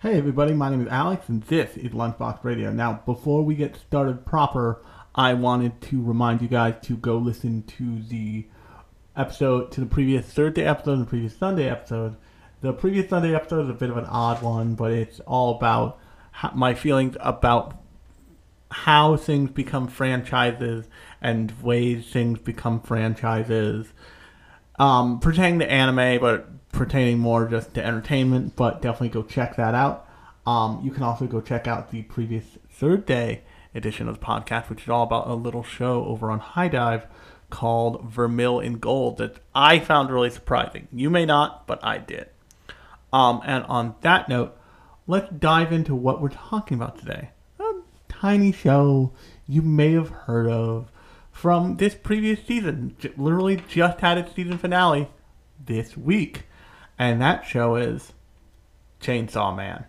Hey everybody, my name is Alex and this is Lunchbox Radio. Now, before we get started proper, I wanted to remind you guys to go listen to the episode, to the previous Thursday episode and the previous Sunday episode. The previous Sunday episode is a bit of an odd one, but it's all about ho- my feelings about how things become franchises and ways things become franchises um, pertaining to anime, but pertaining more just to entertainment. But definitely go check that out. Um, you can also go check out the previous third day edition of the podcast, which is all about a little show over on HIDIVE called Vermeil in Gold that I found really surprising. You may not, but I did. Um, and on that note, let's dive into what we're talking about today. A tiny show you may have heard of from this previous season. Literally just had its season finale this week. And that show is Chainsaw Man.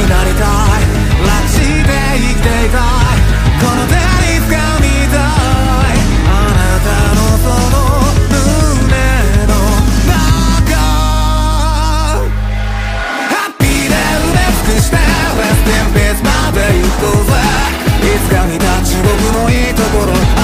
になりたい。ラッチで生きていたい。この手に掴みたい。あなたのその胸の中。ハッピーで埋め尽くして。Rest in peace まで行こうぜ。いつかに立ち僕のいいところ。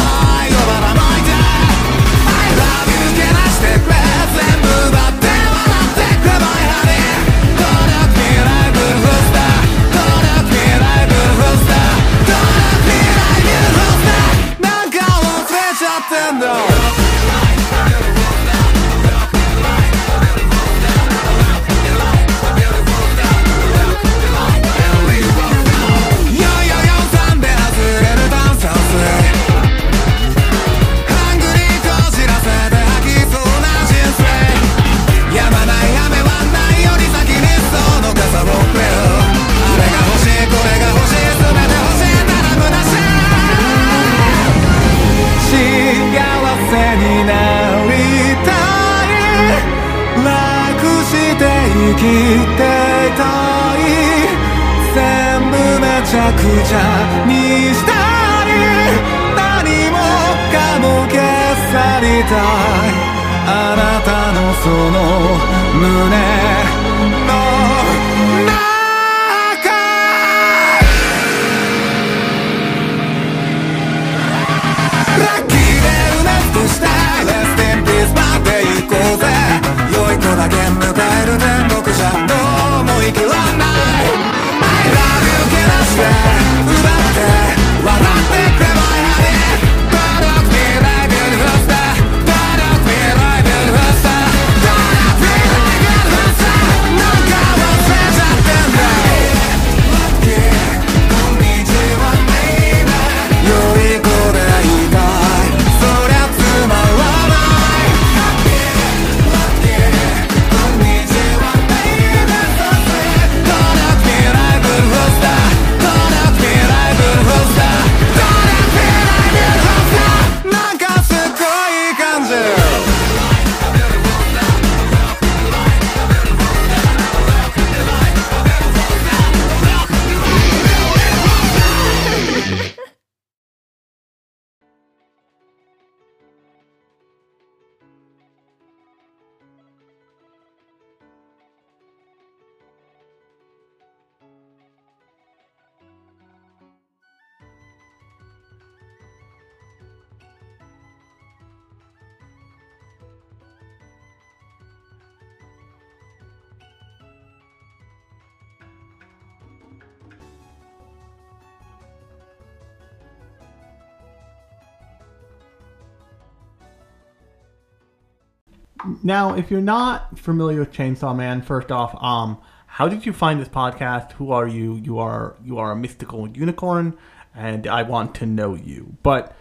Now, if you're not familiar with Chainsaw Man, first off, um, how did you find this podcast? Who are you? You are you are a mystical unicorn, and I want to know you. But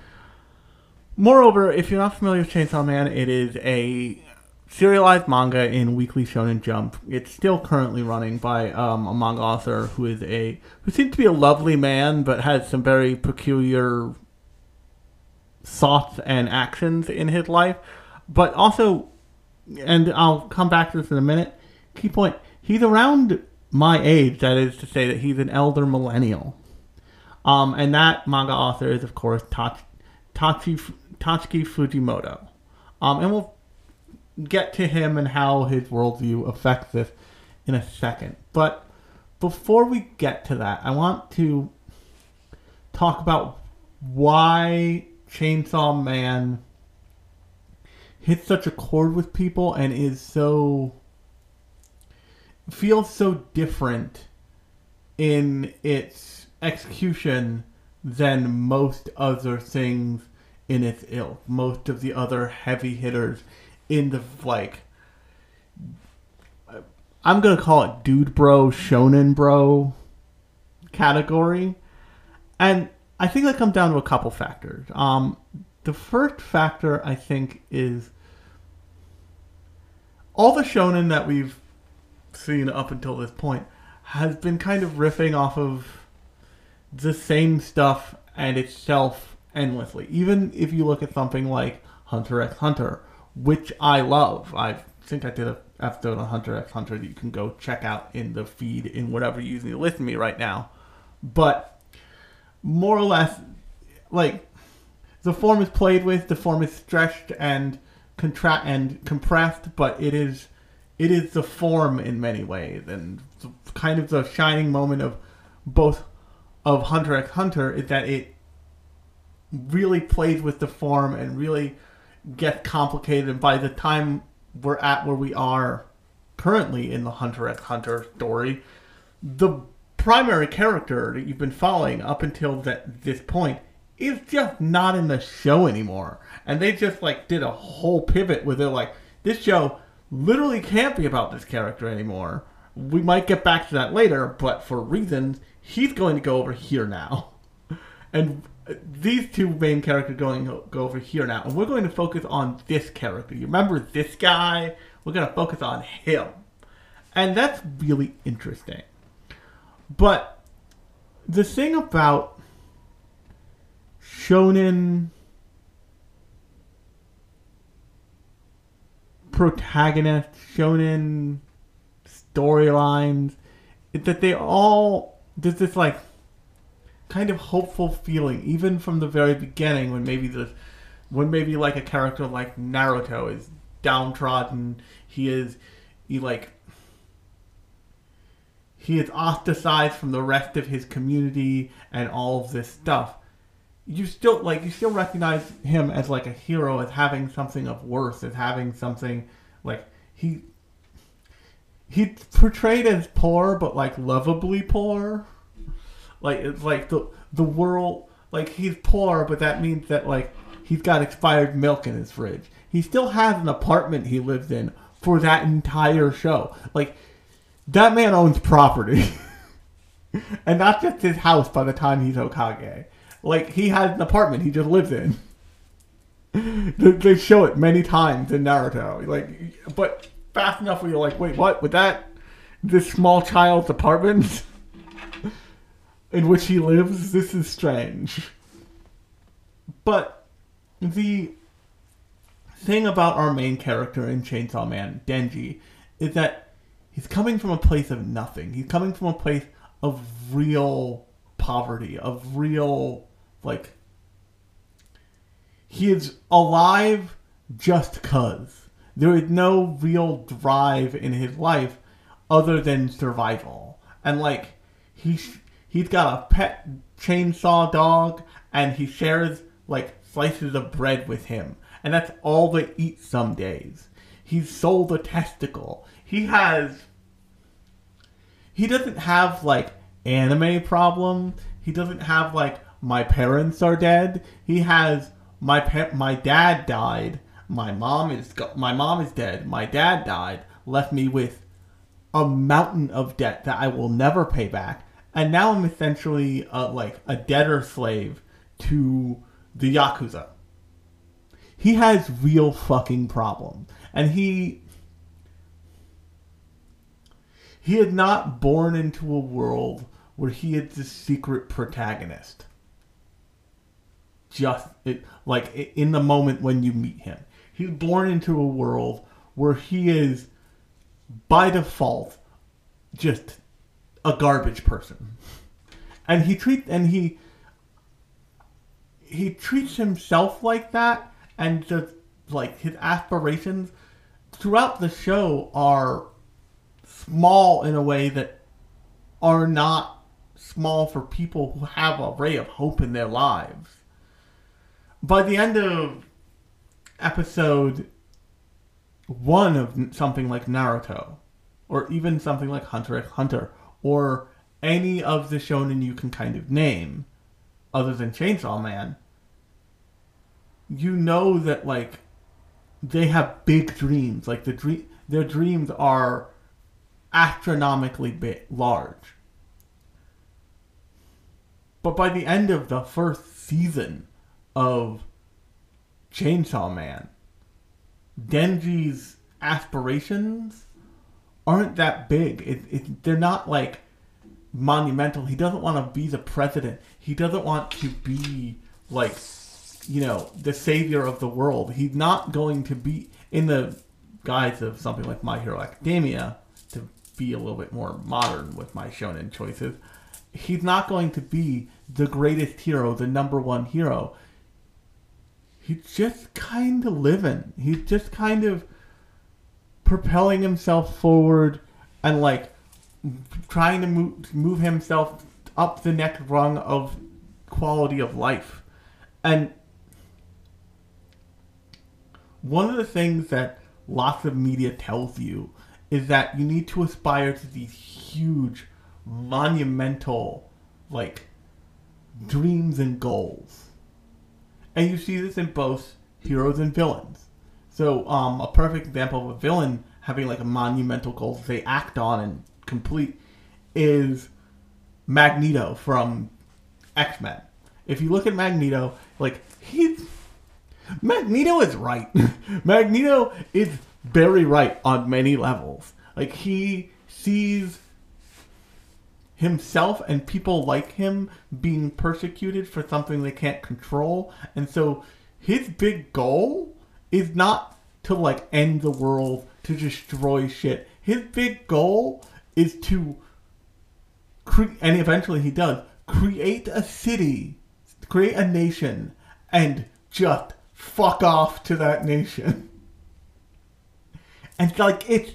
moreover, if you're not familiar with Chainsaw Man, it is a serialized manga in Weekly Shonen Jump. It's still currently running by um, a manga author who is a who seems to be a lovely man, but has some very peculiar thoughts and actions in his life. But also, and I'll come back to this in a minute. Key point: he's around my age. That is to say, that he's an elder millennial. Um, and that manga author is, of course, Tatsuki Fujimoto. Um, and we'll get to him and how his worldview affects this in a second. But before we get to that, I want to talk about why Chainsaw Man hits such a chord with people and is so feels so different in its execution than most other things in its ilk. Most of the other heavy hitters in the like I'm gonna call it dude bro, shonen bro category. And I think that comes down to a couple factors. Um, the first factor I think is all the shonen that we've seen up until this point has been kind of riffing off of the same stuff and itself endlessly. Even if you look at something like Hunter x Hunter, which I love. I think I did a episode on Hunter x Hunter that you can go check out in the feed in whatever you're using to listen to me right now. But more or less, like the form is played with, the form is stretched and contract and compressed, but it is it is the form in many ways, and kind of the shining moment of both of Hunter x Hunter is that it really plays with the form and really gets complicated. And by the time we're at where we are currently in the Hunter x Hunter story, the primary character that you've been following up until that this point is just not in the show anymore. And they just like did a whole pivot where they're like, this show literally can't be about this character anymore. We might get back to that later, but for reasons, he's going to go over here now. And these two main characters going go over here now, and we're going to focus on this character. You remember this guy? We're going to focus on him, and that's really interesting. But the thing about shonen protagonists, shonen storylines, that they all there's this like kind of hopeful feeling, even from the very beginning, when maybe the when maybe like a character like Naruto is downtrodden, he is he like he is ostracized from the rest of his community and all of this stuff. You still like you still recognize him as like a hero, as having something of worth, as having something like he he's portrayed as poor but like lovably poor like it's like the the world like he's poor, but that means that like he's got expired milk in his fridge. He still has an apartment he lives in for that entire show. Like that man owns property. and not just his house by the time he's Hokage. Like he had an apartment he just lives in. they show it many times in Naruto. Like but fast enough where you're like, wait, what? With that this small child's apartment? in which he lives, this is strange. But the thing about our main character in Chainsaw Man, Denji, is that he's coming from a place of nothing. He's coming from a place of real poverty, of real, like, he is alive just cuz. There is no real drive in his life other than survival. And, like, he's he's got a pet chainsaw dog and he shares like slices of bread with him. And that's all they eat some days. He's sold a testicle. He has he doesn't have like anime problem. He doesn't have like my parents are dead. He has my pa- my dad died. My mom is my mom is dead. My dad died. Left me with a mountain of debt that I will never pay back and now I'm essentially uh, like a debtor slave to the yakuza. he has real fucking problems. And he he had not born into a world where he is the secret protagonist. Just it, like in the moment when you meet him, he's born into a world where he is, by default, just a garbage person, and he treats and he he treats himself like that, and just like his aspirations throughout the show are small in a way that are not small for people who have a ray of hope in their lives. By the end of episode one of something like Naruto, or even something like Hunter x Hunter, or any of the shonen you can kind of name, other than Chainsaw Man, you know that like they have big dreams. Like the dream, their dreams are astronomically big, large. But by the end of the first season of Chainsaw Man, Denji's aspirations aren't that big. It, it, they're not like monumental. He doesn't want to be the president. He doesn't want to be like, you know, the savior of the world. He's not going to be in the guise of something like My Hero Academia to be a little bit more modern with my shonen choices. He's not going to be the greatest hero, the number one hero. He's just kind of living. He's just kind of propelling himself forward and like trying to move, move himself up the next rung of quality of life. And one of the things that lots of media tells you is that you need to aspire to these huge, monumental, like, dreams and goals. And you see this in both heroes and villains. So, um, a perfect example of a villain having like a monumental goal they act on and complete is Magneto from X Men. If you look at Magneto, like he's Magneto is right. Magneto is very right on many levels. Like he sees himself and people like him being persecuted for something they can't control, and so his big goal is not to like end the world, to destroy shit. His big goal is to cre- and eventually he does create a city, create a nation, and just fuck off to that nation. And like it's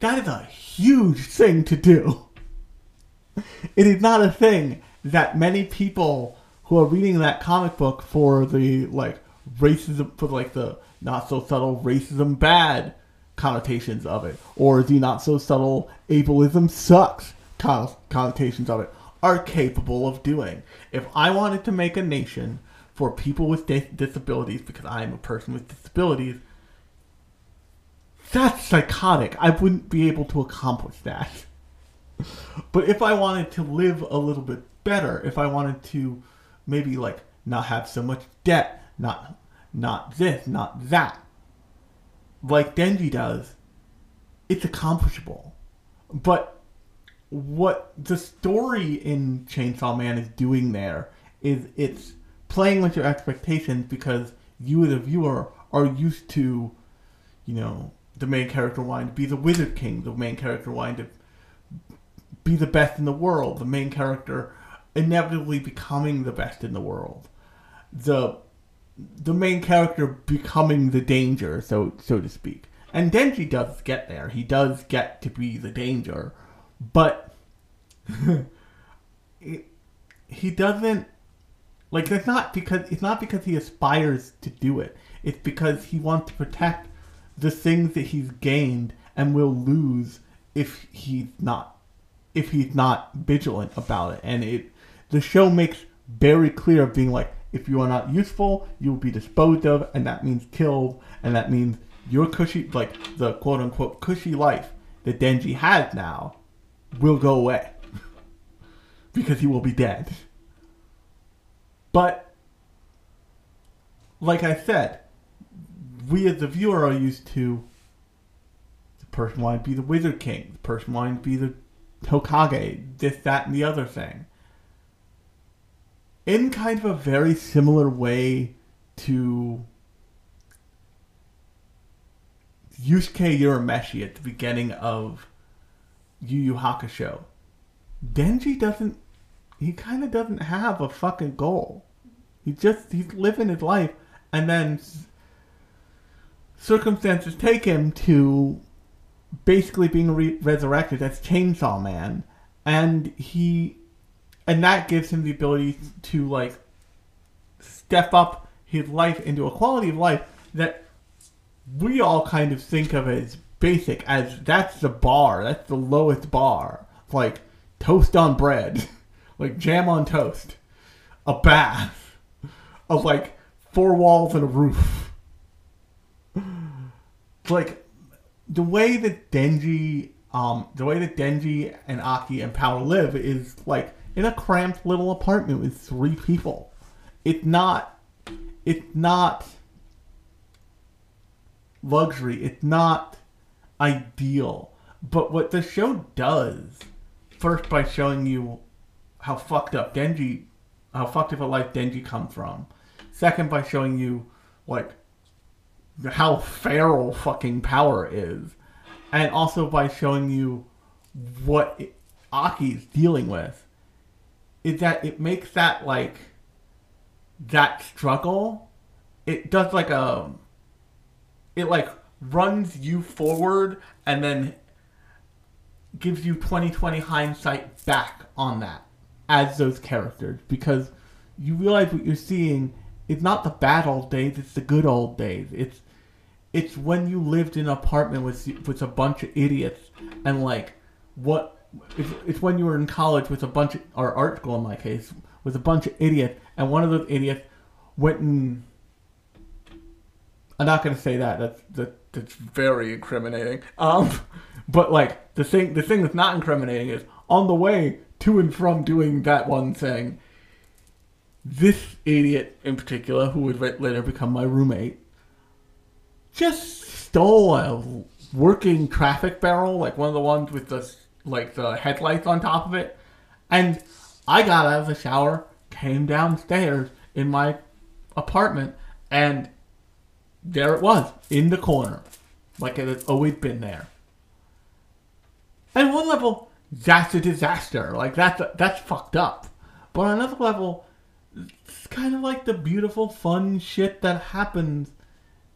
that is a huge thing to do. It is not a thing that many people who are reading that comic book for the like racism for like the not so subtle racism bad connotations of it, or the not so subtle ableism sucks connotations of it, are capable of doing. If I wanted to make a nation for people with disabilities, because I am a person with disabilities, that's psychotic. I wouldn't be able to accomplish that. But if I wanted to live a little bit better, if I wanted to maybe like not have so much debt, not not this, not that, like Denji does, it's accomplishable. But what the story in Chainsaw Man is doing there is it's playing with your expectations because you as a viewer are used to, you know, the main character wanting to be the Wizard King, the main character wanting to be the best in the world, the main character inevitably becoming the best in the world. The the main character becoming the danger, so so to speak. And Denji does get there. He does get to be the danger, but it, he doesn't like it's not because it's not because he aspires to do it. It's because he wants to protect the things that he's gained and will lose if he's not if he's not vigilant about it. And it the show makes very clear of being like if you are not useful, you will be disposed of, and that means killed, and that means your cushy, like the quote unquote cushy life that Denji has now, will go away because he will be dead. But, like I said, we as the viewer are used to the person wanting to be the Wizard King, the person wanting to be the Hokage, this, that, and the other thing. In kind of a very similar way to Yusuke Urameshi at the beginning of Yu Yu Hakusho. Denji doesn't. He kind of doesn't have a fucking goal. He just he's living his life, and then circumstances take him to basically being re- resurrected as Chainsaw Man, and he, and that gives him the ability to like step up his life into a quality of life that we all kind of think of as basic, as that's the bar, that's the lowest bar, like toast on bread, like jam on toast, a bath, of like four walls and a roof. Like the way that Denji, um, the way that Denji and Aki and Power live is like in a cramped little apartment with three people. It's not. It's not luxury. It's not ideal. But what the show does, first by showing you how fucked up Denji, how fucked up a life Denji comes from. Second by showing you like how feral fucking power is, and also by showing you what Aki's dealing with. Is that it makes that like that struggle? It does like a it like runs you forward and then gives you 2020 hindsight back on that as those characters because you realize what you're seeing is not the bad old days it's the good old days it's it's when you lived in an apartment with with a bunch of idiots and like what it's, it's when you were in college with a bunch of or art school in my case with a bunch of idiots and one of those idiots went and I'm not gonna say that. That's that, that's very incriminating. Um, but like the thing, the thing that's not incriminating is on the way to and from doing that one thing. This idiot in particular, who would later become my roommate, just stole a working traffic barrel, like one of the ones with the like the headlights on top of it, and I got out of the shower, came downstairs in my apartment, and there it was in the corner, like it had always been there. And one level, that's a disaster. Like that's that's fucked up. But on another level, it's kind of like the beautiful, fun shit that happens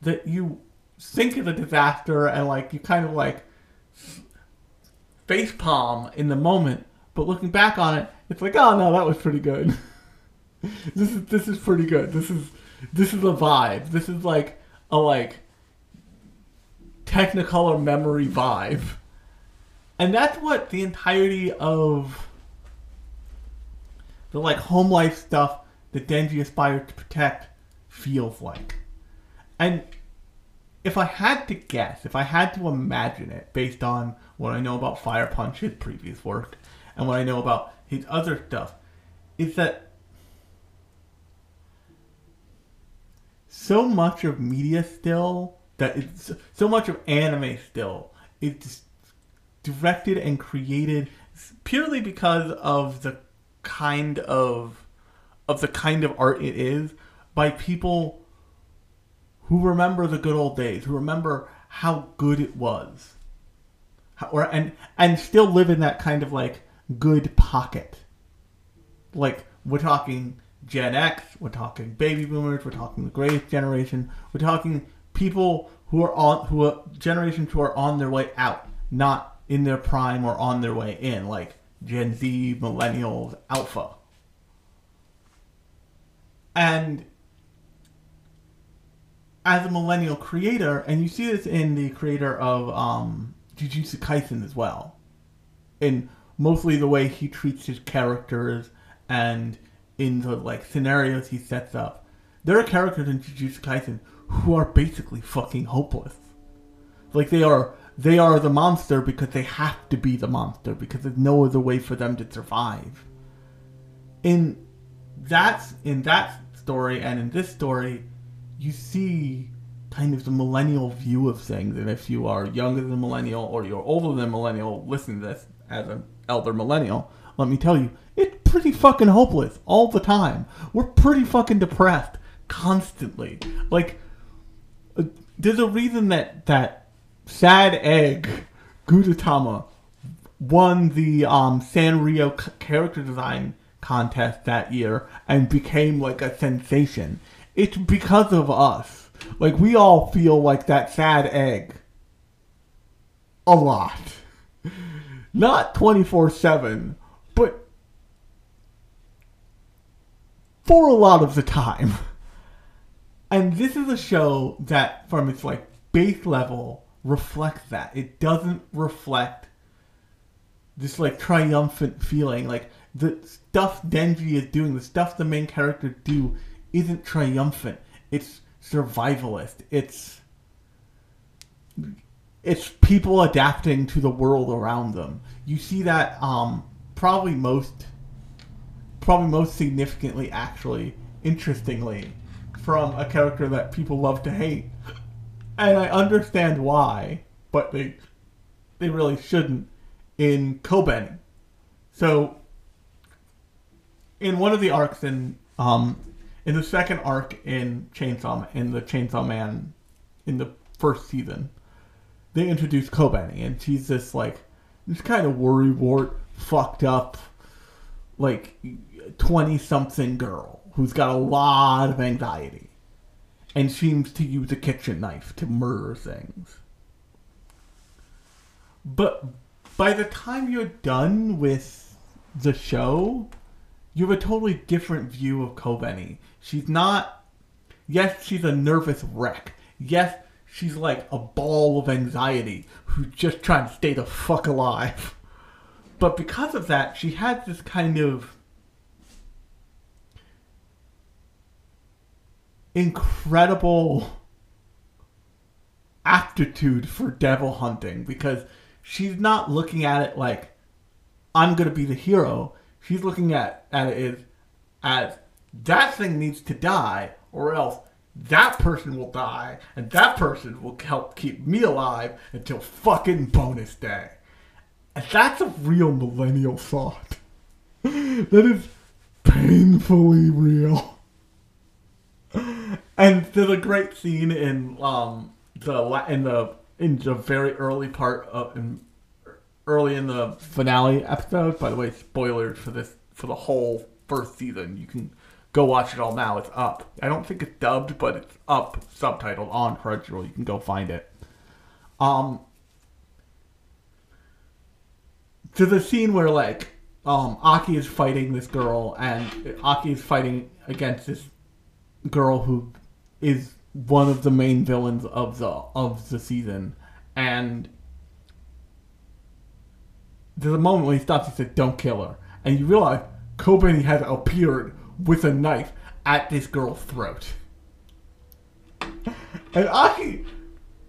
that you think is a disaster and like you kind of like face palm in the moment, but looking back on it, it's like, oh no, that was pretty good. this is this is pretty good. This is this is a vibe. This is like a like Technicolor memory vibe. And that's what the entirety of the like home life stuff that Denji aspires to protect feels like. And if I had to guess, if I had to imagine it based on what I know about Fire Punch, his previous work, and what I know about his other stuff, is that so much of media still that it's so much of anime still it's directed and created purely because of the kind of of the kind of art it is by people who remember the good old days, who remember how good it was, how, or and and still live in that kind of like good pocket. Like we're talking Gen X, we're talking baby boomers, we're talking the greatest generation, we're talking people who are on who are generations who are on their way out, not in their prime or on their way in, like Gen Z, millennials, alpha. And as a millennial creator, and you see this in the creator of um, Jujutsu Kaisen as well, in mostly the way he treats his characters and in the like scenarios he sets up. There are characters in Jujutsu Kaisen who are basically fucking hopeless. Like they are they are the monster because they have to be the monster because there's no other way for them to survive. In that in that story and in this story, you see kind of the millennial view of things. And if you are younger than millennial or you're older than millennial, listen to this as an elder millennial. Let me tell you, it's pretty fucking hopeless all the time. We're pretty fucking depressed constantly. Like, uh, there's a reason that that sad egg Gudetama won the um, Sanrio character design contest that year and became like a sensation. It's because of us. Like we all feel like that sad egg a lot. Not 24/7, but for a lot of the time. And this is a show that from its like base level reflects that. It doesn't reflect this like triumphant feeling. Like the stuff Denji is doing, the stuff the main character do, isn't triumphant. It's survivalist. It's it's people adapting to the world around them. You see that um, probably most probably most significantly actually interestingly from a character that people love to hate. And I understand why, but they they really shouldn't in Kobeni. So in one of the arcs in um in the second arc in Chainsaw in the Chainsaw Man in the first season, they introduced Kobeni and she's this like this kind of worrywart, fucked up, like twenty something girl who's got a lot of anxiety and seems to use a kitchen knife to murder things. But by the time you're done with the show, you have a totally different view of Kobeni. She's not. Yes, she's a nervous wreck. Yes, she's like a ball of anxiety who's just trying to stay the fuck alive. But because of that, she has this kind of incredible aptitude for devil hunting because she's not looking at it like I'm gonna be the hero. She's looking at at it as, as that thing needs to die, or else that person will die, and that person will help keep me alive until fucking bonus day. And that's a real millennial thought. that is painfully real. And there's a great scene in um the in the in the very early part of in, early in the finale episode. By the way, spoilers for this for the whole first season. You can go watch it all now. It's up. I don't think it's dubbed, but it's up subtitled on Crunchyroll. You can go find it. Um, to the scene where like um Aki is fighting this girl and Aki is fighting against this girl who is one of the main villains of the of the season and there's a moment when he stops and says don't kill her and you realize Kobeni has appeared with a knife at this girl's throat and Aki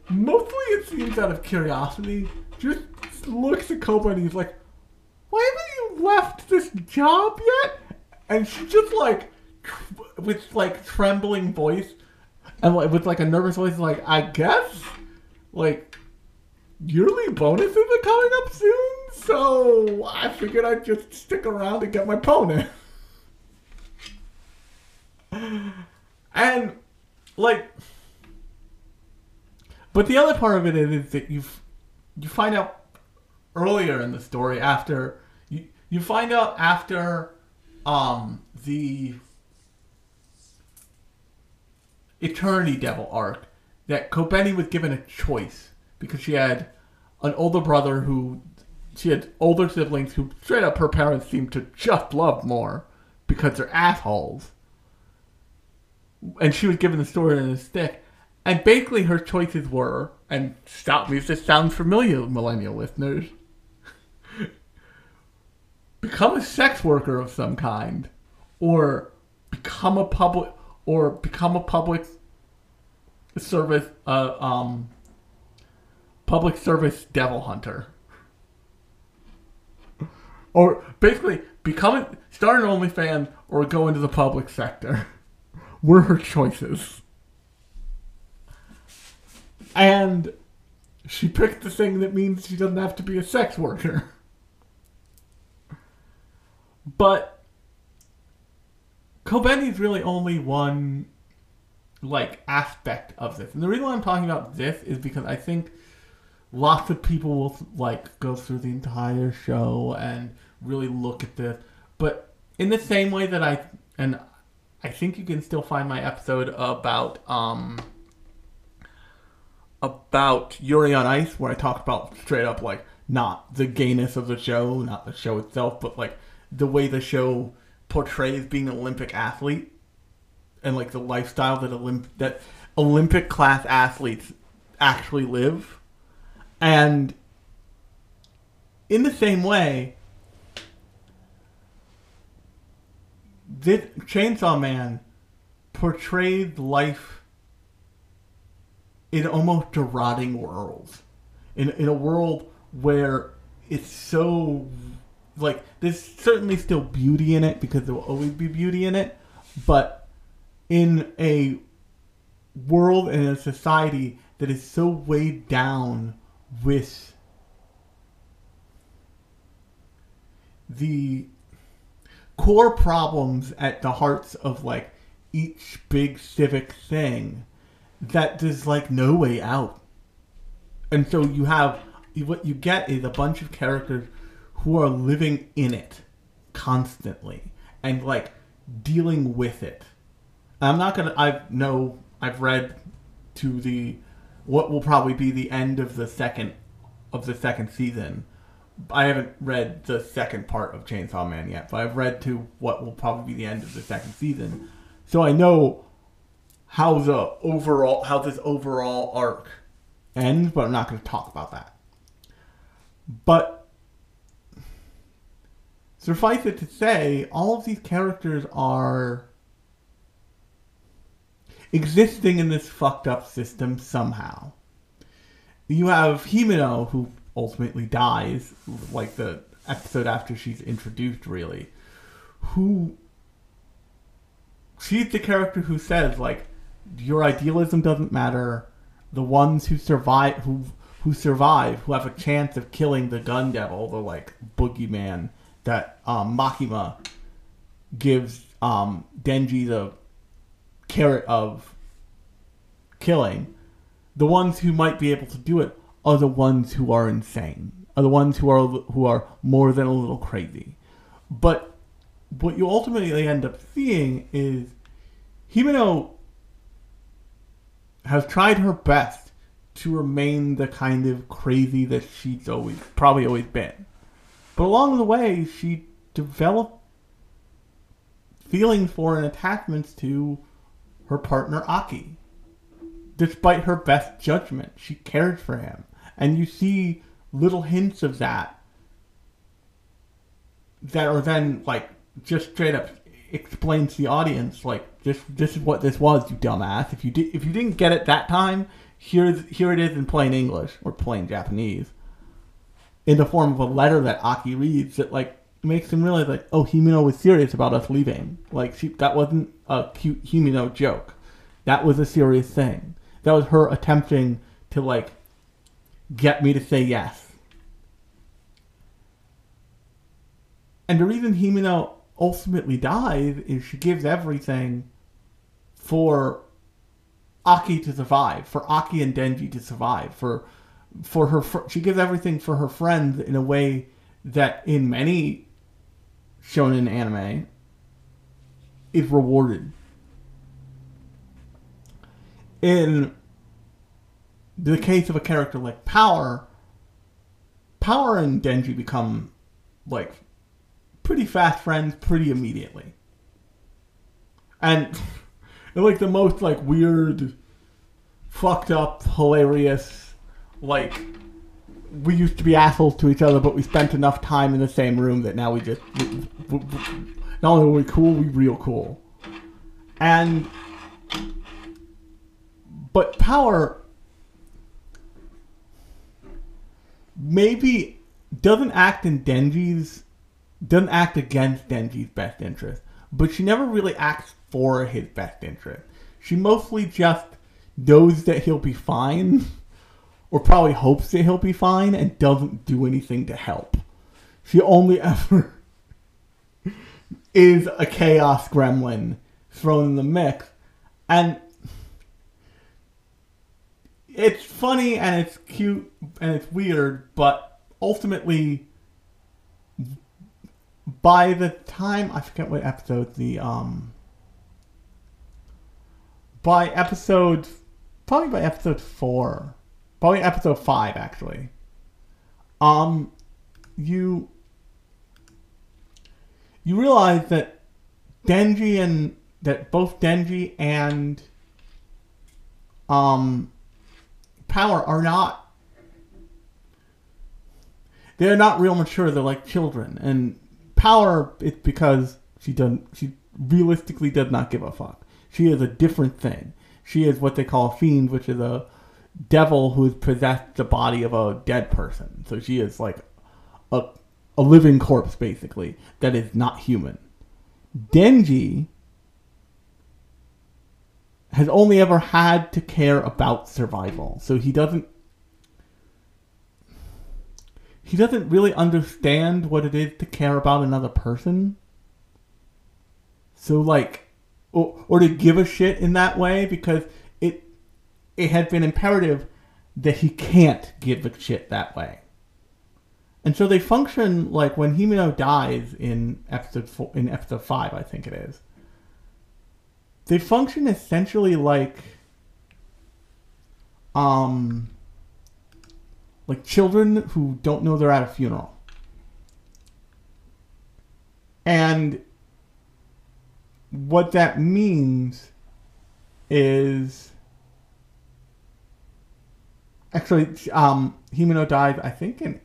mostly it seems out of curiosity just looks at Kobeni and he's like why haven't you left this job yet and she just like with like trembling voice and like, with like a nervous voice, like I guess, like yearly bonuses are coming up soon, so I figured I'd just stick around and get my bonus. and like, but the other part of it is, that you you find out earlier in the story after you you find out after um the Eternity Devil arc that Kobeni was given a choice because she had an older brother who she had older siblings who straight up her parents seemed to just love more because they're assholes. And she was given the sword and the stick. And basically her choices were, and stop me if this sounds familiar, millennial listeners. become a sex worker of some kind. Or become a public or become a public service uh, um public service devil hunter or basically become a, start an OnlyFans or go into the public sector were her choices And she picked the thing that means she doesn't have to be a sex worker. But Kobeni is really only one like aspect of this. And the reason why I'm talking about this is because I think lots of people will like go through the entire show and really look at this. But in the same way that I and I think you can still find my episode about um about Yuri on Ice where I talked about straight up like not the gayness of the show, not the show itself, but like the way the show portrays being an Olympic athlete and like the lifestyle that Olymp- that Olympic class athletes actually live. And in the same way, this Chainsaw Man portrayed life in almost a rotting world. In, in a world where it's so like there's certainly still beauty in it because there will always be beauty in it, but in a world and a society that is so weighed down with the core problems at the hearts of like each big civic thing that there's like no way out. And so you have what you get is a bunch of characters who are living in it constantly and like dealing with it. I'm not gonna. I know I've read to the what will probably be the end of the second of the second season. I haven't read the second part of Chainsaw Man yet, but I've read to what will probably be the end of the second season. So I know how the overall how this overall arc ends, but I'm not going to talk about that. But suffice it to say, all of these characters are existing in this fucked up system somehow. You have Himeno, who ultimately dies, like the episode after she's introduced, really, who she's the character who says like your idealism doesn't matter. The ones who survive, who who survive, who have a chance of killing the gun devil, the like boogeyman that um, Makima gives um, Denji the carrot of killing. The ones who might be able to do it are the ones who are insane, are the ones who are who are more than a little crazy. But what you ultimately end up seeing is Himeno has tried her best to remain the kind of crazy that she's always probably always been. But along the way, she developed feelings for and attachments to her partner Aki. Despite her best judgment, she cared for him. And you see little hints of that that are then like just straight up explained to the audience like this this is what this was, you dumbass. If you did if you didn't get it that time, here's here it is in plain English or plain Japanese. In the form of a letter that Aki reads that like makes him realize like, oh, Himeno was serious about us leaving. Like she that wasn't a cute Himeno joke. That was a serious thing. That was her attempting to like get me to say yes. And the reason Himeno ultimately dies is she gives everything for Aki to survive, for Aki and Denji to survive, for for her fr- she gives everything for her friends in a way that in many shonen anime is rewarded. In the case of a character like Power, Power and Denji become like pretty fast friends pretty immediately. And like the most like weird, fucked up, hilarious, like we used to be assholes to each other, but we spent enough time in the same room that now we just we, we, we, not only are we cool, we real cool. And but power maybe doesn't act in Denji's doesn't act against Denji's best interest, but she never really acts for his best interest. She mostly just knows that he'll be fine or probably hopes that he'll be fine and doesn't do anything to help. She only ever is a chaos gremlin thrown in the mix. And it's funny and it's cute and it's weird, but ultimately by the time I forget what episode the um by episode probably by episode four. Probably episode five actually. Um you you realize that Denji and that both Denji and um Power are not they're not real mature they're like children and Power it's because she doesn't she realistically does not give a fuck she is a different thing. She is what they call a fiend, which is a devil who has possessed the body of a dead person. So she is like a, a living corpse, basically, that is not human. Denji has only ever had to care about survival. So he doesn't he doesn't really understand what it is to care about another person. So like or, or to give a shit in that way because it it had been imperative that he can't give a shit that way. And so they function like when Himeno dies in episode four, in episode five, I think it is. They function essentially like, um, like children who don't know they're at a funeral. And what that means is actually um Himeno died I think in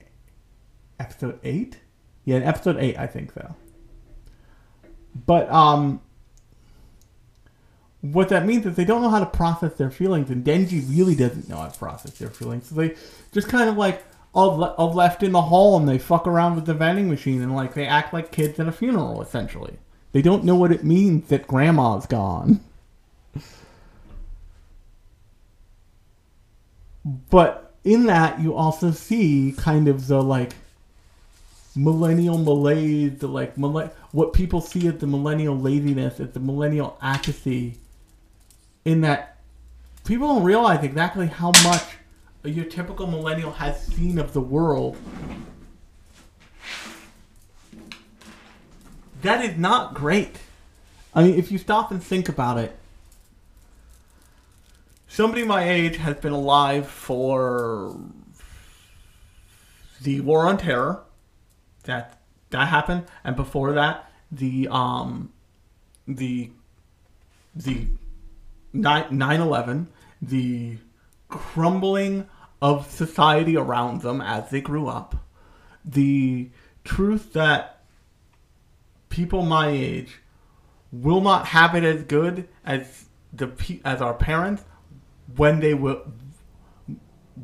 episode 8 yeah in episode 8 I think though but um what that means is they don't know how to process their feelings and Denji really doesn't know how to process their feelings so they just kind of like le- left in the hall and they fuck around with the vending machine and like they act like kids at a funeral essentially they don't know what it means that grandma's gone. But in that, you also see kind of the like millennial malaise, the like what people see as the millennial laziness, as the millennial apathy. In that, people don't realize exactly how much your typical millennial has seen of the world that is not great. I mean, if you stop and think about it, somebody my age has been alive for the War on Terror. That that happened, and before that, the um, the the 9-11, the crumbling of society around them as they grew up, the truth that people my age will not have it as good as the as our parents when they were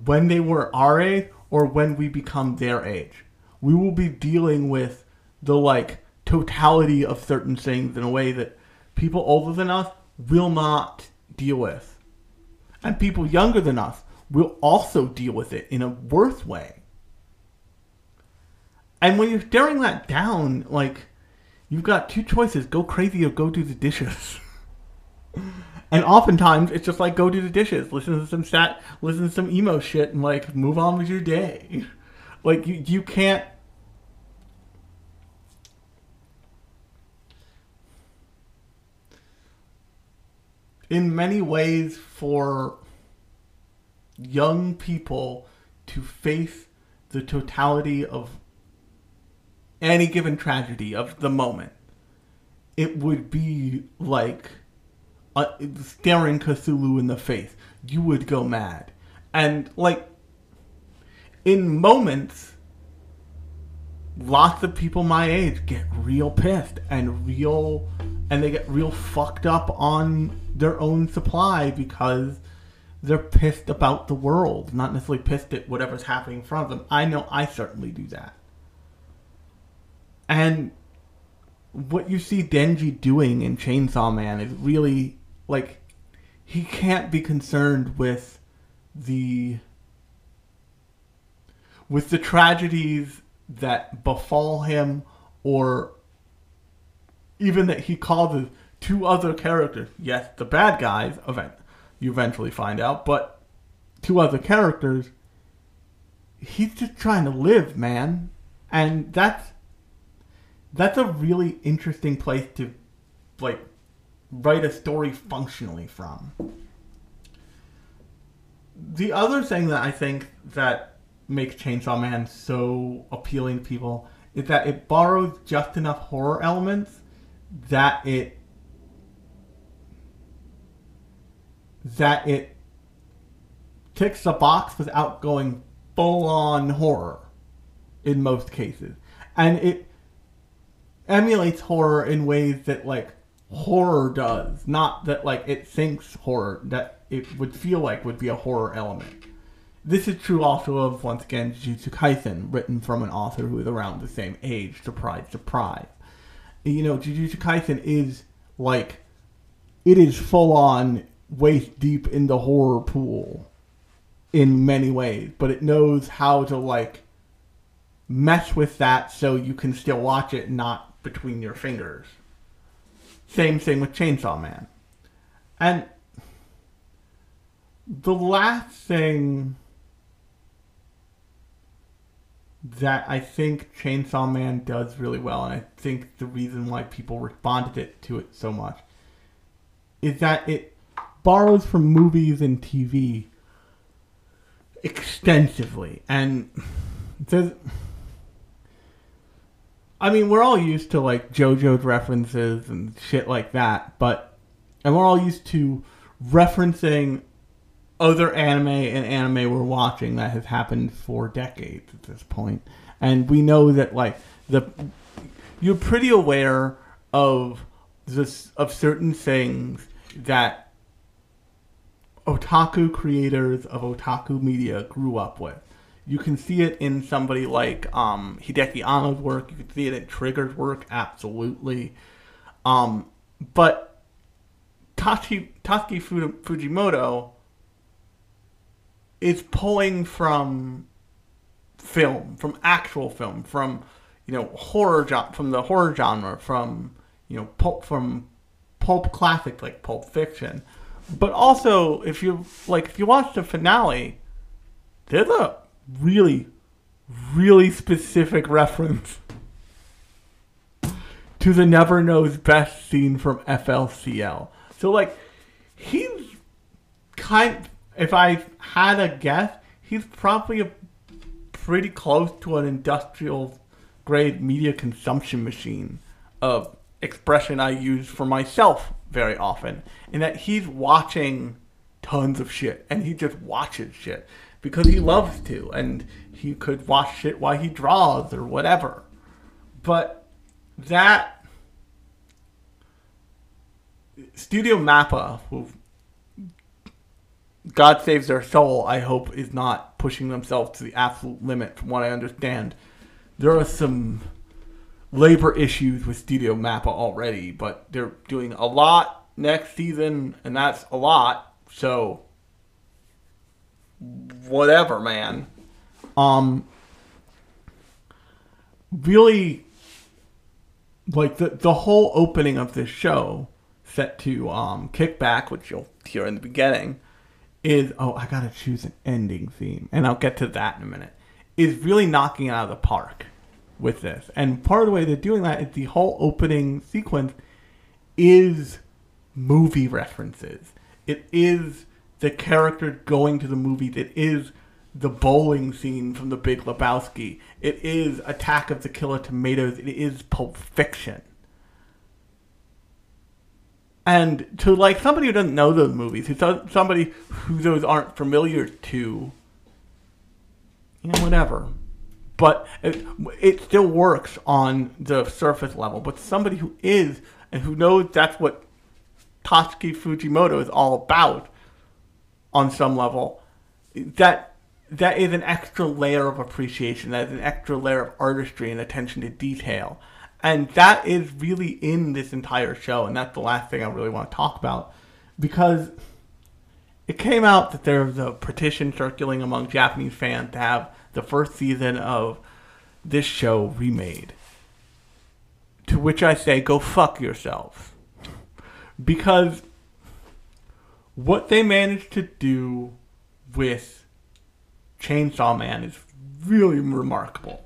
when they were our age or when we become their age. We will be dealing with the like totality of certain things in a way that people older than us will not deal with. And people younger than us will also deal with it in a worse way. And when you're staring that down, like You've got two choices: go crazy or go do the dishes. and oftentimes it's just like go do the dishes, listen to some stat, listen to some emo shit, and like move on with your day. Like you, you can't. In many ways, for young people to face the totality of any given tragedy of the moment, it would be like uh, staring Cthulhu in the face. You would go mad. And, like, in moments, lots of people my age get real pissed and real and they get real fucked up on their own supply because they're pissed about the world, not necessarily pissed at whatever's happening in front of them. I know I certainly do that. And what you see Denji doing in Chainsaw Man is really like he can't be concerned with the with the tragedies that befall him or even that he causes two other characters. Yes, the bad guys, event you eventually find out, but two other characters. He's just trying to live, man, and that's that's a really interesting place to like write a story functionally from. The other thing that I think that makes Chainsaw Man so appealing to people is that it borrows just enough horror elements that it that it ticks the box without going full on horror in most cases. And it emulates horror in ways that like horror does, not that like it thinks horror that it would feel like would be a horror element. This is true also of once again Jujutsu Kaisen, written from an author who is around the same age. Surprise, surprise. You know, Jujutsu Kaisen is like it is full on waist deep in the horror pool in many ways, but it knows how to like mess with that so you can still watch it not between your fingers. Same thing with Chainsaw Man. And the last thing that I think Chainsaw Man does really well, and I think the reason why people responded to it so much, is that it borrows from movies and TV extensively. And there's I mean, we're all used to like JoJo's references and shit like that, but and we're all used to referencing other anime and anime we're watching that has happened for decades at this point. And we know that like the you're pretty aware of this of certain things that otaku creators of otaku media grew up with. You can see it in somebody like um, Hideaki Anno's work. You can see it in Trigger's work, absolutely. Um, but Tachi, Tatsuki Fujimoto is pulling from film, from actual film, from you know horror from the horror genre, from you know pulp from pulp classics like Pulp Fiction, but also if you like if you watch the finale, there's a really, really specific reference to the Never Knows Best scene from FLCL. So, like, he's kind. If I had a guess, he's probably a pretty close to an industrial grade media consumption machine of expression I use for myself very often, in that he's watching tons of shit and he just watches shit because he loves to, and he could watch it while he draws or whatever. But that Studio Mappa, who God saves their soul, I hope is not pushing themselves to the absolute limit. From what I understand, there are some labor issues with Studio Mappa already, but they're doing a lot next season, and that's a lot. So whatever, man. Um, really, like the the whole opening of this show, set to um kickback, which you'll hear in the beginning, is oh I gotta choose an ending theme, and I'll get to that in a minute. Is really knocking it out of the park with this, and part of the way they're doing that is the whole opening sequence is movie references. It is the character going to the movies. It is the bowling scene from The Big Lebowski. It is Attack of the Killer Tomatoes. It is Pulp Fiction. And to like somebody who doesn't know those movies, who somebody who those aren't familiar to, you know, whatever. But it, it still works on the surface level. But somebody who is and who knows that's what Tatsuki Fujimoto is all about, on some level, that that is an extra layer of appreciation. That is an extra layer of artistry and attention to detail, and that is really in this entire show. And that's the last thing I really want to talk about, because it came out that there was a petition circulating among Japanese fans to have the first season of this show remade. To which I say, go fuck yourselves. Because what they managed to do with Chainsaw Man is really remarkable.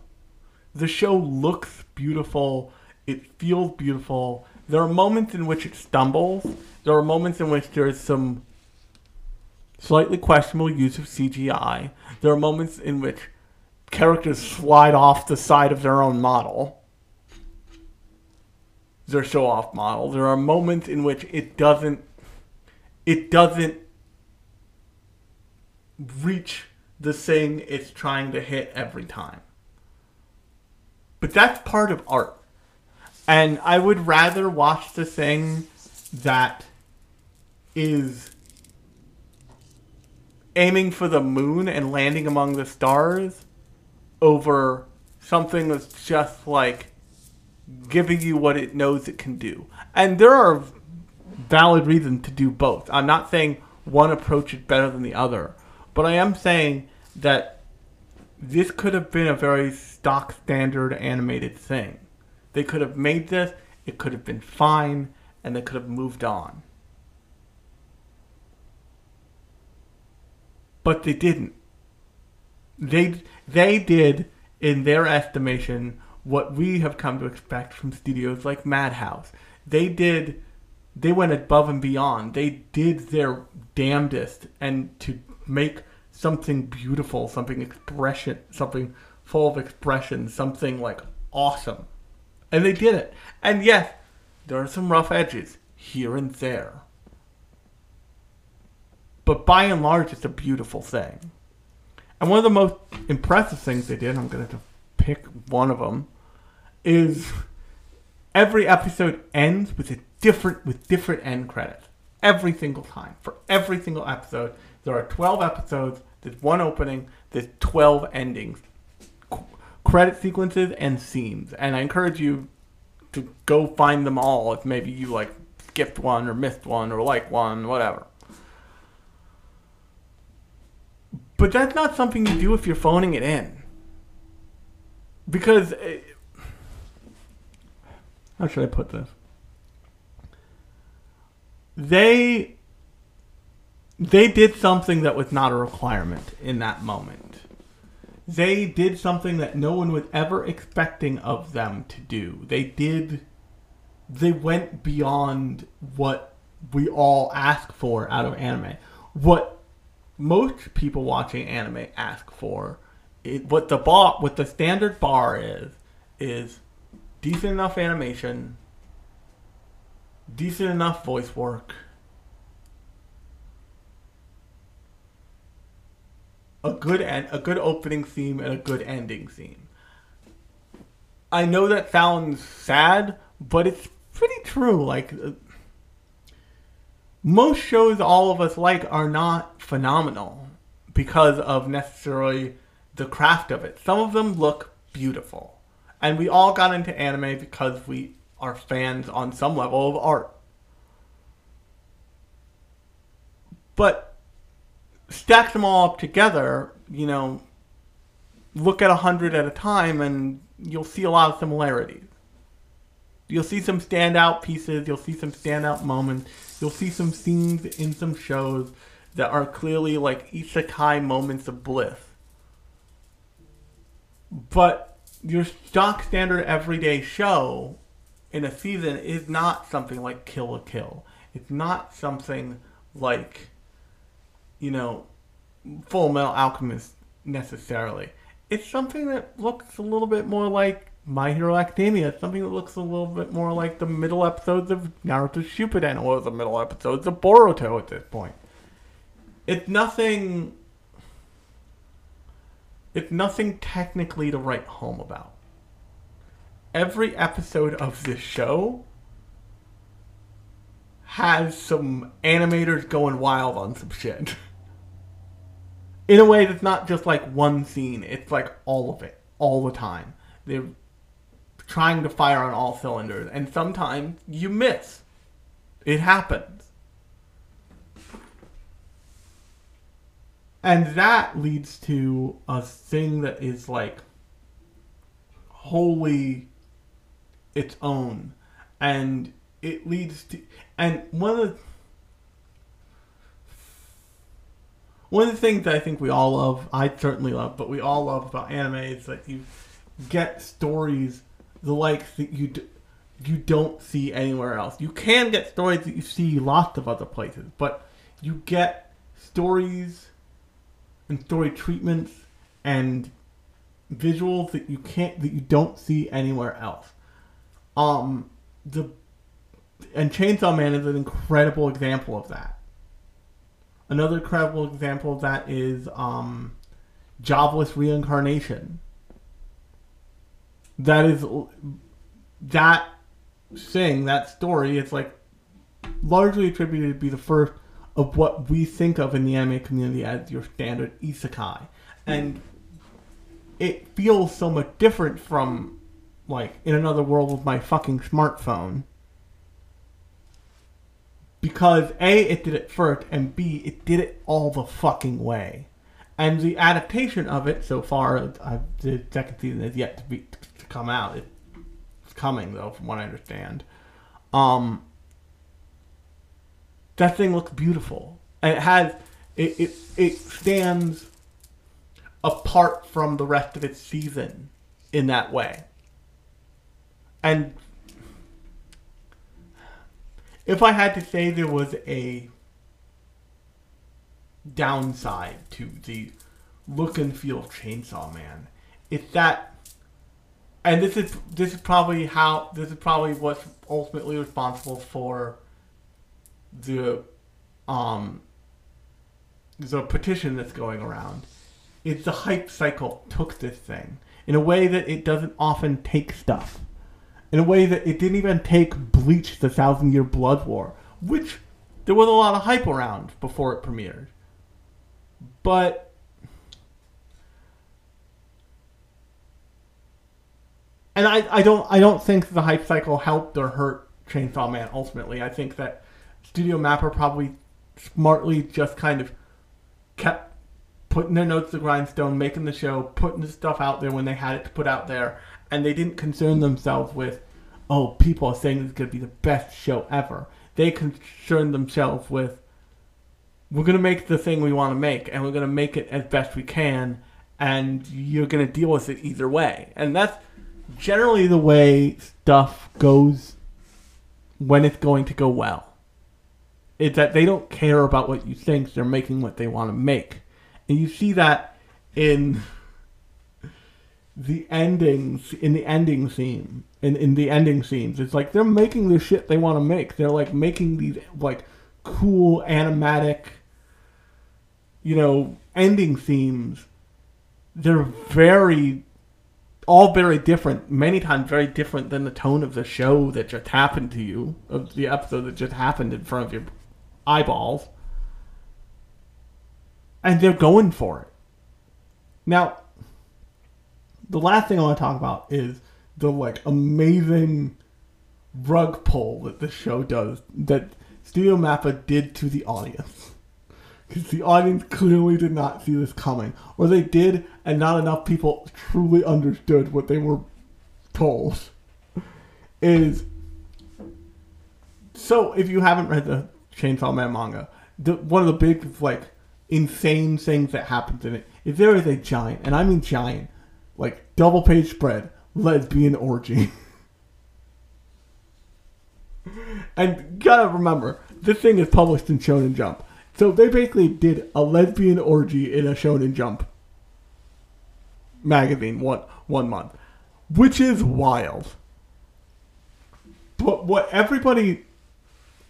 The show looks beautiful, it feels beautiful. There are moments in which it stumbles, there are moments in which there is some slightly questionable use of CGI. There are moments in which characters slide off the side of their own model. Their show off model. There are moments in which it doesn't it doesn't reach the thing it's trying to hit every time. But that's part of art. And I would rather watch the thing that is aiming for the moon and landing among the stars over something that's just like giving you what it knows it can do. And there are valid reasons to do both. I'm not saying one approach is better than the other, but I am saying that this could have been a very stock standard animated thing. They could have made this, it could have been fine, and they could have moved on. But they didn't. They they did in their estimation what we have come to expect from studios like Madhouse. They did they went above and beyond. They did their damnedest and to make something beautiful, something expression, something full of expression, something like awesome. And they did it. And yes, there are some rough edges here and there. But by and large, it's a beautiful thing. And one of the most impressive things they did, I'm going to pick one of them, is every episode ends with a different with different end credits every single time for every single episode. There are 12 episodes. There's one opening. There's 12 endings, credit sequences, and scenes. And I encourage you to go find them all if maybe you like skipped one or missed one or like one, whatever. But that's not something you do if you're phoning it in. Because. It, eh, how should I put this? They. They did something that was not a requirement in that moment. They did something that no one was ever expecting of them to do. They did. They went beyond what we all ask for out of anime. What most people watching anime ask for. It, what the bar, what the standard bar is, is decent enough animation, decent enough voice work, a good end, a good opening theme, and a good ending theme. I know that sounds sad, but it's pretty true. Like most shows all of us like are not phenomenal because of necessarily the craft of it. Some of them look beautiful. And we all got into anime because we are fans on some level of art. But stack them all up together, you know, look at a hundred at a time and you'll see a lot of similarities. You'll see some standout pieces, you'll see some standout moments, you'll see some scenes in some shows that are clearly like isekai moments of bliss. But your stock standard everyday show in a season is not something like Kill la Kill. It's not something like, you know, Full Metal Alchemist necessarily. It's something that looks a little bit more like my Hero Academia, something that looks a little bit more like the middle episodes of Naruto Shippuden or the middle episodes of Boruto at this point. It's nothing. It's nothing technically to write home about. Every episode of this show has some animators going wild on some shit. In a way that's not just like one scene, it's like all of it, all the time. They're trying to fire on all cylinders, and sometimes you miss. It happens. and that leads to a thing that is like wholly its own and it leads to and one of the one of the things that I think we all love, I certainly love, but we all love about anime is that you get stories the likes that you d- you don't see anywhere else. You can get stories that you see lots of other places, but you get stories and story treatments and visuals that you can't that you don't see anywhere else. Um, the and Chainsaw Man is an incredible example of that. Another incredible example of that is um, Jobless Reincarnation. That is that thing, that story. It's like largely attributed to be the first of what we think of in the anime community as your standard isekai, and it feels so much different from like in another world with my fucking smartphone because a it did it first and b it did it all the fucking way and the adaptation of it so far uh, the second season is yet to be come out. It's coming though from what i understand. Um that thing looks beautiful. It has it it, it stands apart from the rest of its season in that way. And if I had to say there was a downside to the look and feel of Chainsaw Man, it's that, and this is this is probably how this is probably what's ultimately responsible for the um the petition that's going around. It's the hype cycle took this thing in a way that it doesn't often take stuff in a way that it didn't even take Bleach the Thousand Year Blood War, which there was a lot of hype around before it premiered. But and I, I don't I don't think the hype cycle helped or hurt Chainsaw Man ultimately. I think that Studio Mappa probably smartly just kind of kept putting their notes to grindstone, making the show, putting the stuff out there when they had it to put out there, and they didn't concern themselves with, oh, people are saying this is to be the best show ever. They concerned themselves with, we're to make the thing we want to make, and we're to make it as best we can, and you're to deal with it either way. And that's generally the way stuff goes when it's going to go well. is that they don't care about what you think, they're making what they want to make. And you see that in the endings in the ending scene in, in the ending scenes it's like they're making the shit they want to make they're like making these like cool animatic you know ending themes they're very all very different many times very different than the tone of the show that just happened to you of the episode that just happened in front of your eyeballs and they're going for it now the last thing I want to talk about is the like amazing rug pull that the show does that Studio Mappa did to the audience. Because the audience clearly did not see this coming. Or they did, and not enough people truly understood what they were told. Is so if you haven't read the Chainsaw Man manga, the, one of the big like insane things that happens in it is there is a giant, and I mean giant, like double page spread lesbian orgy. and gotta remember, this thing is published in Shonen Jump. So they basically did a lesbian orgy in a Shonen Jump magazine one one month, which is wild. But what everybody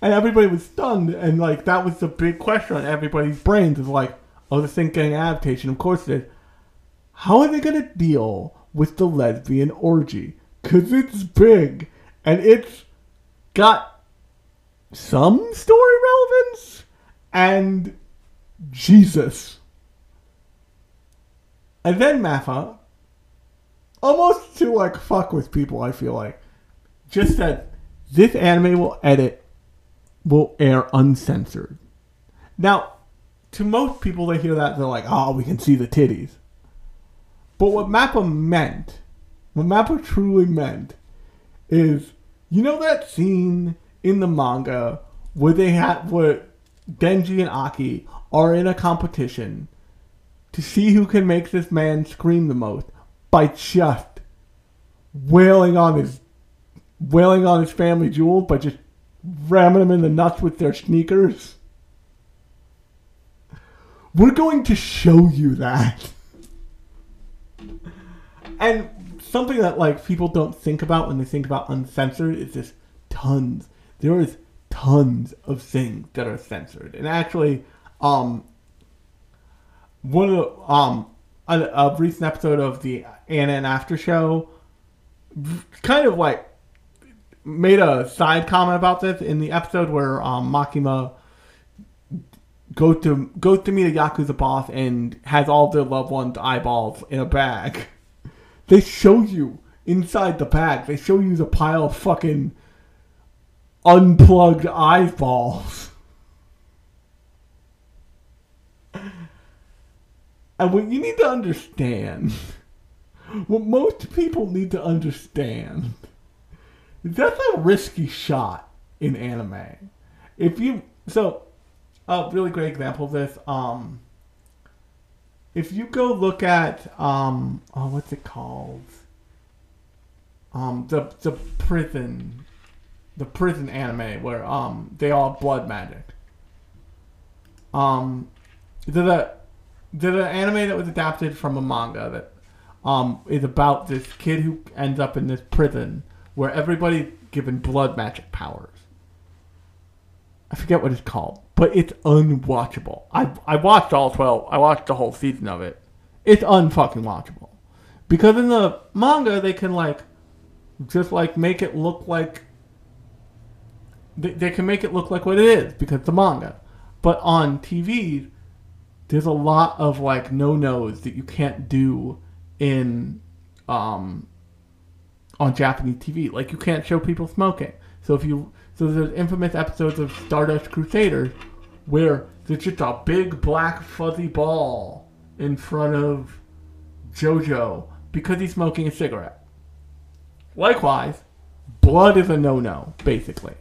and everybody was stunned, and like that was the big question on everybody's brains is like, oh, this thing getting adaptation. Of course it is. How are they gonna deal with the lesbian orgy? Cause it's big and it's got some story relevance and Jesus. And then Mappa, almost to like fuck with people, I feel like, just said this anime will edit, will air uncensored. Now, to most people, they hear that they're like, "Oh, we can see the titties." But what Mappa meant, what Mappa truly meant, is you know that scene in the manga where they had where Denji and Aki are in a competition to see who can make this man scream the most by just wailing on his wailing on his family jewels by just ramming them in the nuts with their sneakers. We're going to show you that. And something that like people don't think about when they think about uncensored is just tons. There is tons of things that are censored. And actually, um one of the um a, a recent episode of the Anna and After show kind of like made a side comment about this in the episode where um, Makima go to goes to meet a yakuza boss and has all their loved ones' eyeballs in a bag. They show you inside the bag. They show you the pile of fucking unplugged eyeballs. And what you need to understand, what most people need to understand, is that's a risky shot in anime. If you so, a really great example of this. Um, if you go look at um, oh, what's it called? Um, the the prison, the prison anime where um they all have blood magic. Um, the the the anime that was adapted from a manga that um is about this kid who ends up in this prison where everybody's given blood magic powers. I forget what it's called, but it's unwatchable. I I watched all twelve. I watched the whole season of it. It's unfucking watchable because in the manga they can like just like make it look like they, they can make it look like what it is because it's a manga, but on TV there's a lot of like no nos that you can't do in um on Japanese TV. Like you can't show people smoking. So if you so there's infamous episodes of Stardust Crusaders where there's just a big black fuzzy ball in front of Jojo because he's smoking a cigarette. Likewise, blood is a no-no, basically.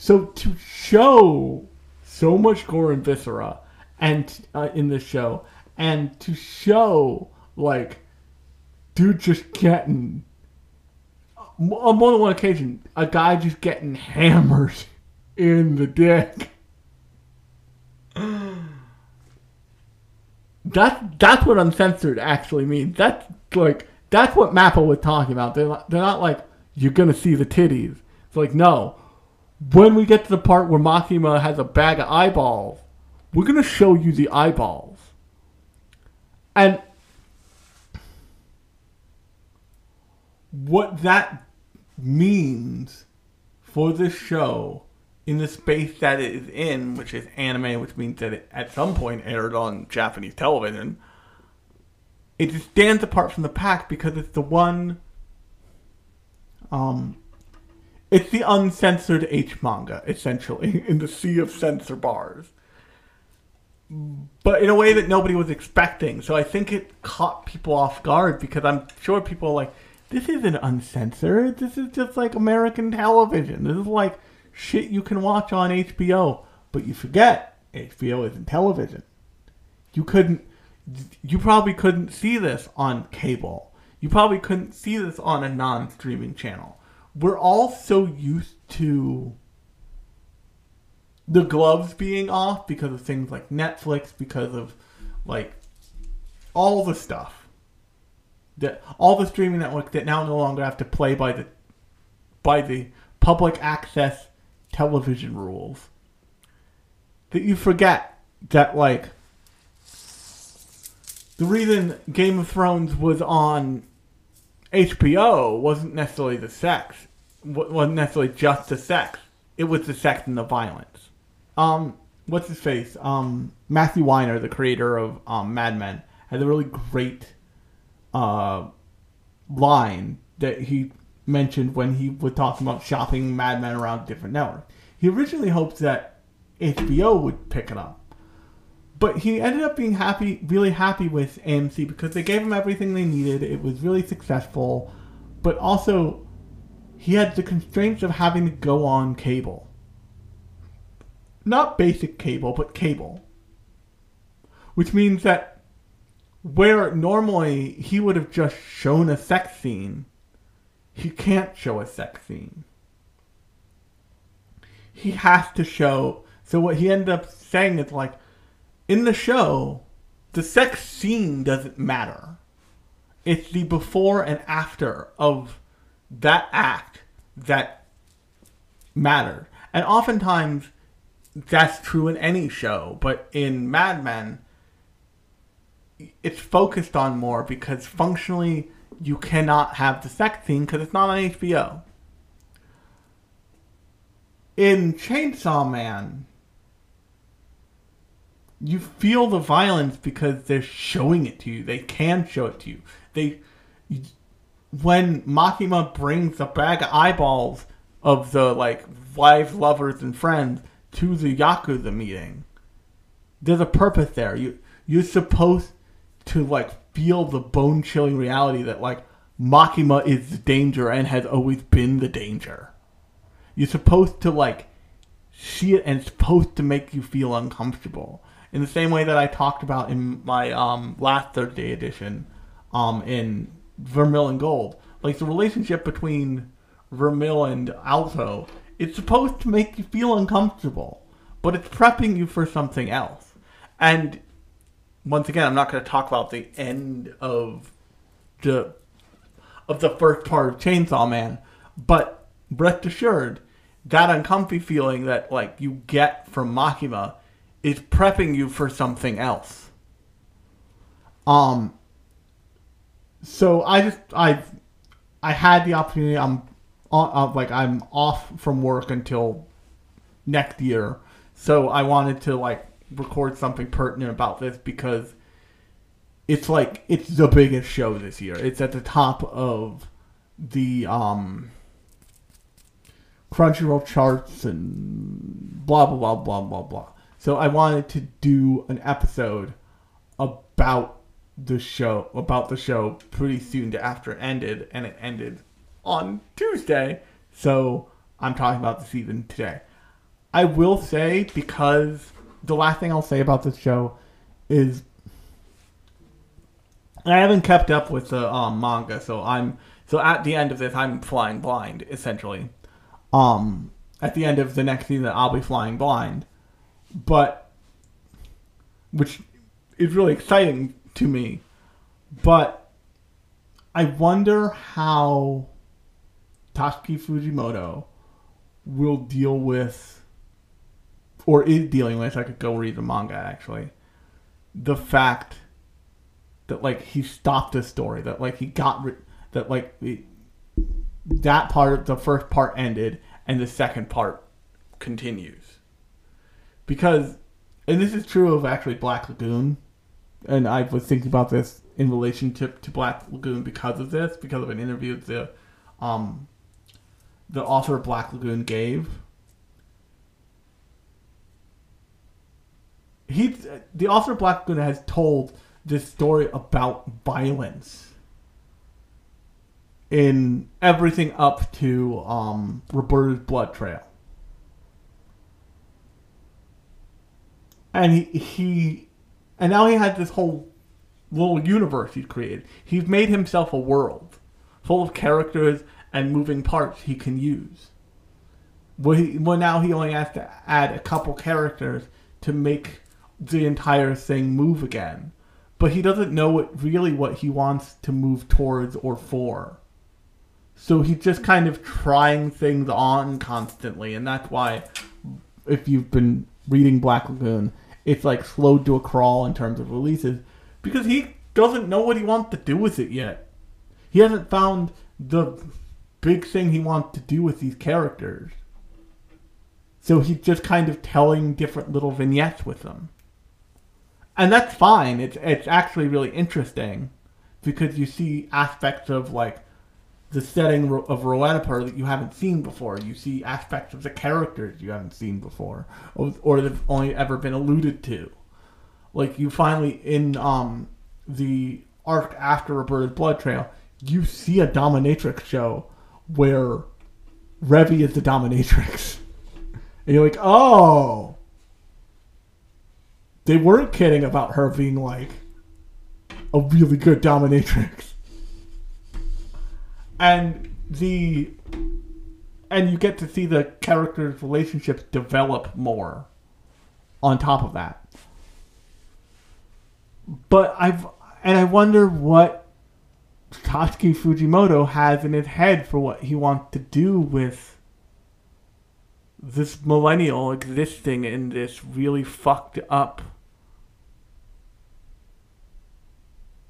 So to show so much gore and viscera and uh, in this show, and to show like dude just getting on more than one occasion, a guy just getting hammered in the dick. That that's what uncensored actually means. That's like that's what Mappa was talking about. They're not, they're not like you're gonna see the titties. It's like no. When we get to the part where Makima has a bag of eyeballs, we're gonna show you the eyeballs. And what that means for this show in the space that it is in, which is anime, which means that it at some point aired on Japanese television, it stands apart from the pack because it's the one. Um, it's the uncensored H manga, essentially, in the sea of censor bars. But in a way that nobody was expecting. So I think it caught people off guard because I'm sure people are like, this isn't uncensored. This is just like American television. This is like shit you can watch on HBO. But you forget HBO isn't television. You couldn't. You probably couldn't see this on cable. You probably couldn't see this on a non-streaming channel. We're all so used to the gloves being off because of things like Netflix, because of like all the stuff that all the streaming networks that now no longer have to play by the by the public access television rules. That you forget that like the reason Game of Thrones was on HBO wasn't necessarily the sex, wasn't necessarily just the sex. It was the sex and the violence. Um, what's his face? Um, Matthew Weiner, the creator of um, Mad Men, has a really great uh, line that he mentioned when he was talking about shopping Mad Men around different networks. He originally hoped that HBO would pick it up, but he ended up being happy, really happy with AMC because they gave him everything they needed. It was really successful, but also he had the constraints of having to go on cable. Not basic cable, but cable. Which means that where normally he would have just shown a sex scene, he can't show a sex scene. He has to show. So what he ended up saying is like, in the show, the sex scene doesn't matter. It's the before and after of that act that matter. And oftentimes that's true in any show, but in Mad Men, it's focused on more because functionally you cannot have the sex scene because it's not on HBO. In Chainsaw Man, you feel the violence because they're showing it to you. They can show it to you. They when Makima brings a bag of eyeballs of the like wives, lovers, and friends to the Yakuza meeting, there's a purpose there. You you're supposed to like feel the bone chilling reality that like Makima is the danger and has always been the danger. You're supposed to like see it and it's supposed to make you feel uncomfortable. In the same way that I talked about in my um, last Thursday edition um, in Vermeil and Gold. Like the relationship between Vermeil and Alto, it's supposed to make you feel uncomfortable, but it's prepping you for something else. And once again, I'm not going to talk about the end of the of the first part of Chainsaw Man, but rest assured, that uncomfy feeling that like you get from Makima is prepping you for something else. Um, so I just I I had the opportunity. I'm uh, like I'm off from work until next year, so I wanted to like record something pertinent about this because it's like it's the biggest show this year. It's at the top of the um Crunchyroll charts and blah blah blah blah blah blah. So I wanted to do an episode about the show about the show pretty soon after it ended, and it ended on Tuesday. So I'm talking about the season today. I will say because the last thing I'll say about this show is I haven't kept up with the um, manga, so I'm so at the end of this I'm flying blind essentially. Um, at the end of the next season I'll be flying blind, but which is really exciting to me. But I wonder how Tatsuki Fujimoto will deal with, or is dealing with, I could go read the manga actually, the fact that like he stopped the story, that like he got, rid- that like it, that part, the first part ended, and the second part continues. Because, and this is true of actually Black Lagoon, and I was thinking about this in relationship to Black Lagoon because of this, because of an interview the um, the author of Black Lagoon gave. He, the author of Black Lagoon has told this story about violence in everything up to um, Roberta's Blood Trail. And he, he and now he has this whole little universe he's created. He's made himself a world full of characters and moving parts he can use. Well, he, well, now he only has to add a couple characters to make the entire thing move again. But he doesn't know what, really what he wants to move towards or for. So he's just kind of trying things on constantly, and that's why, if you've been reading Black Lagoon, it's like slowed to a crawl in terms of releases because he doesn't know what he wants to do with it yet. He hasn't found the big thing he wants to do with these characters. So he's just kind of telling different little vignettes with them. And that's fine. It's it's actually really interesting because you see aspects of like the setting of Roanapur that you haven't seen before. You see aspects of the characters you haven't seen before, or, or that have only ever been alluded to. like you finally in um the arc after Roberta's Blood Trail, you see a dominatrix show where Revy is the dominatrix. And you're like, oh. They weren't kidding about her being like a really good dominatrix. And the and you get to see the characters' relationships develop more on top of that. But I've and I wonder what Tatsuki Fujimoto has in his head for what he wants to do with this millennial existing in this really fucked up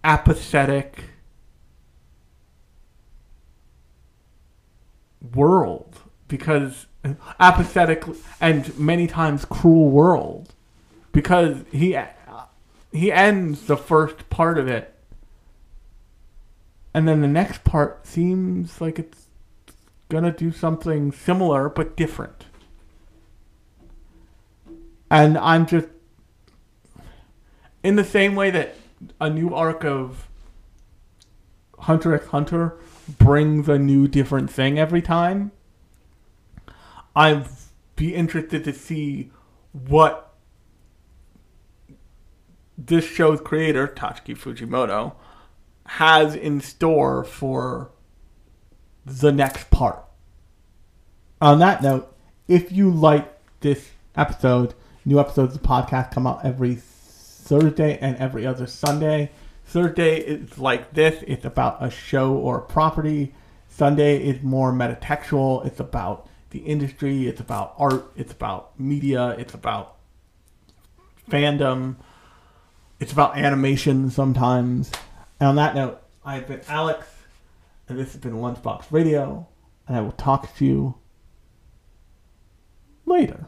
apathetic world because apathetic and many times cruel world because he he ends the first part of it and then the next part seems like it's gonna do something similar but different. And i'm just in the same way that a new arc of hunter x hunter brings a new different thing every time i'd be interested to see what this show's creator, Tatsuki Fujimoto, has in store for the next part. On that note, if you like this episode, new episodes of the podcast come out every Thursday and every other Sunday. Thursday is like this, it's about a show or a property. Sunday is more metatextual, it's about the industry, it's about art, it's about media, it's about fandom. It's about animation sometimes. And on that note, I've been Alex, and this has been Lunchbox Radio, and I will talk to you later.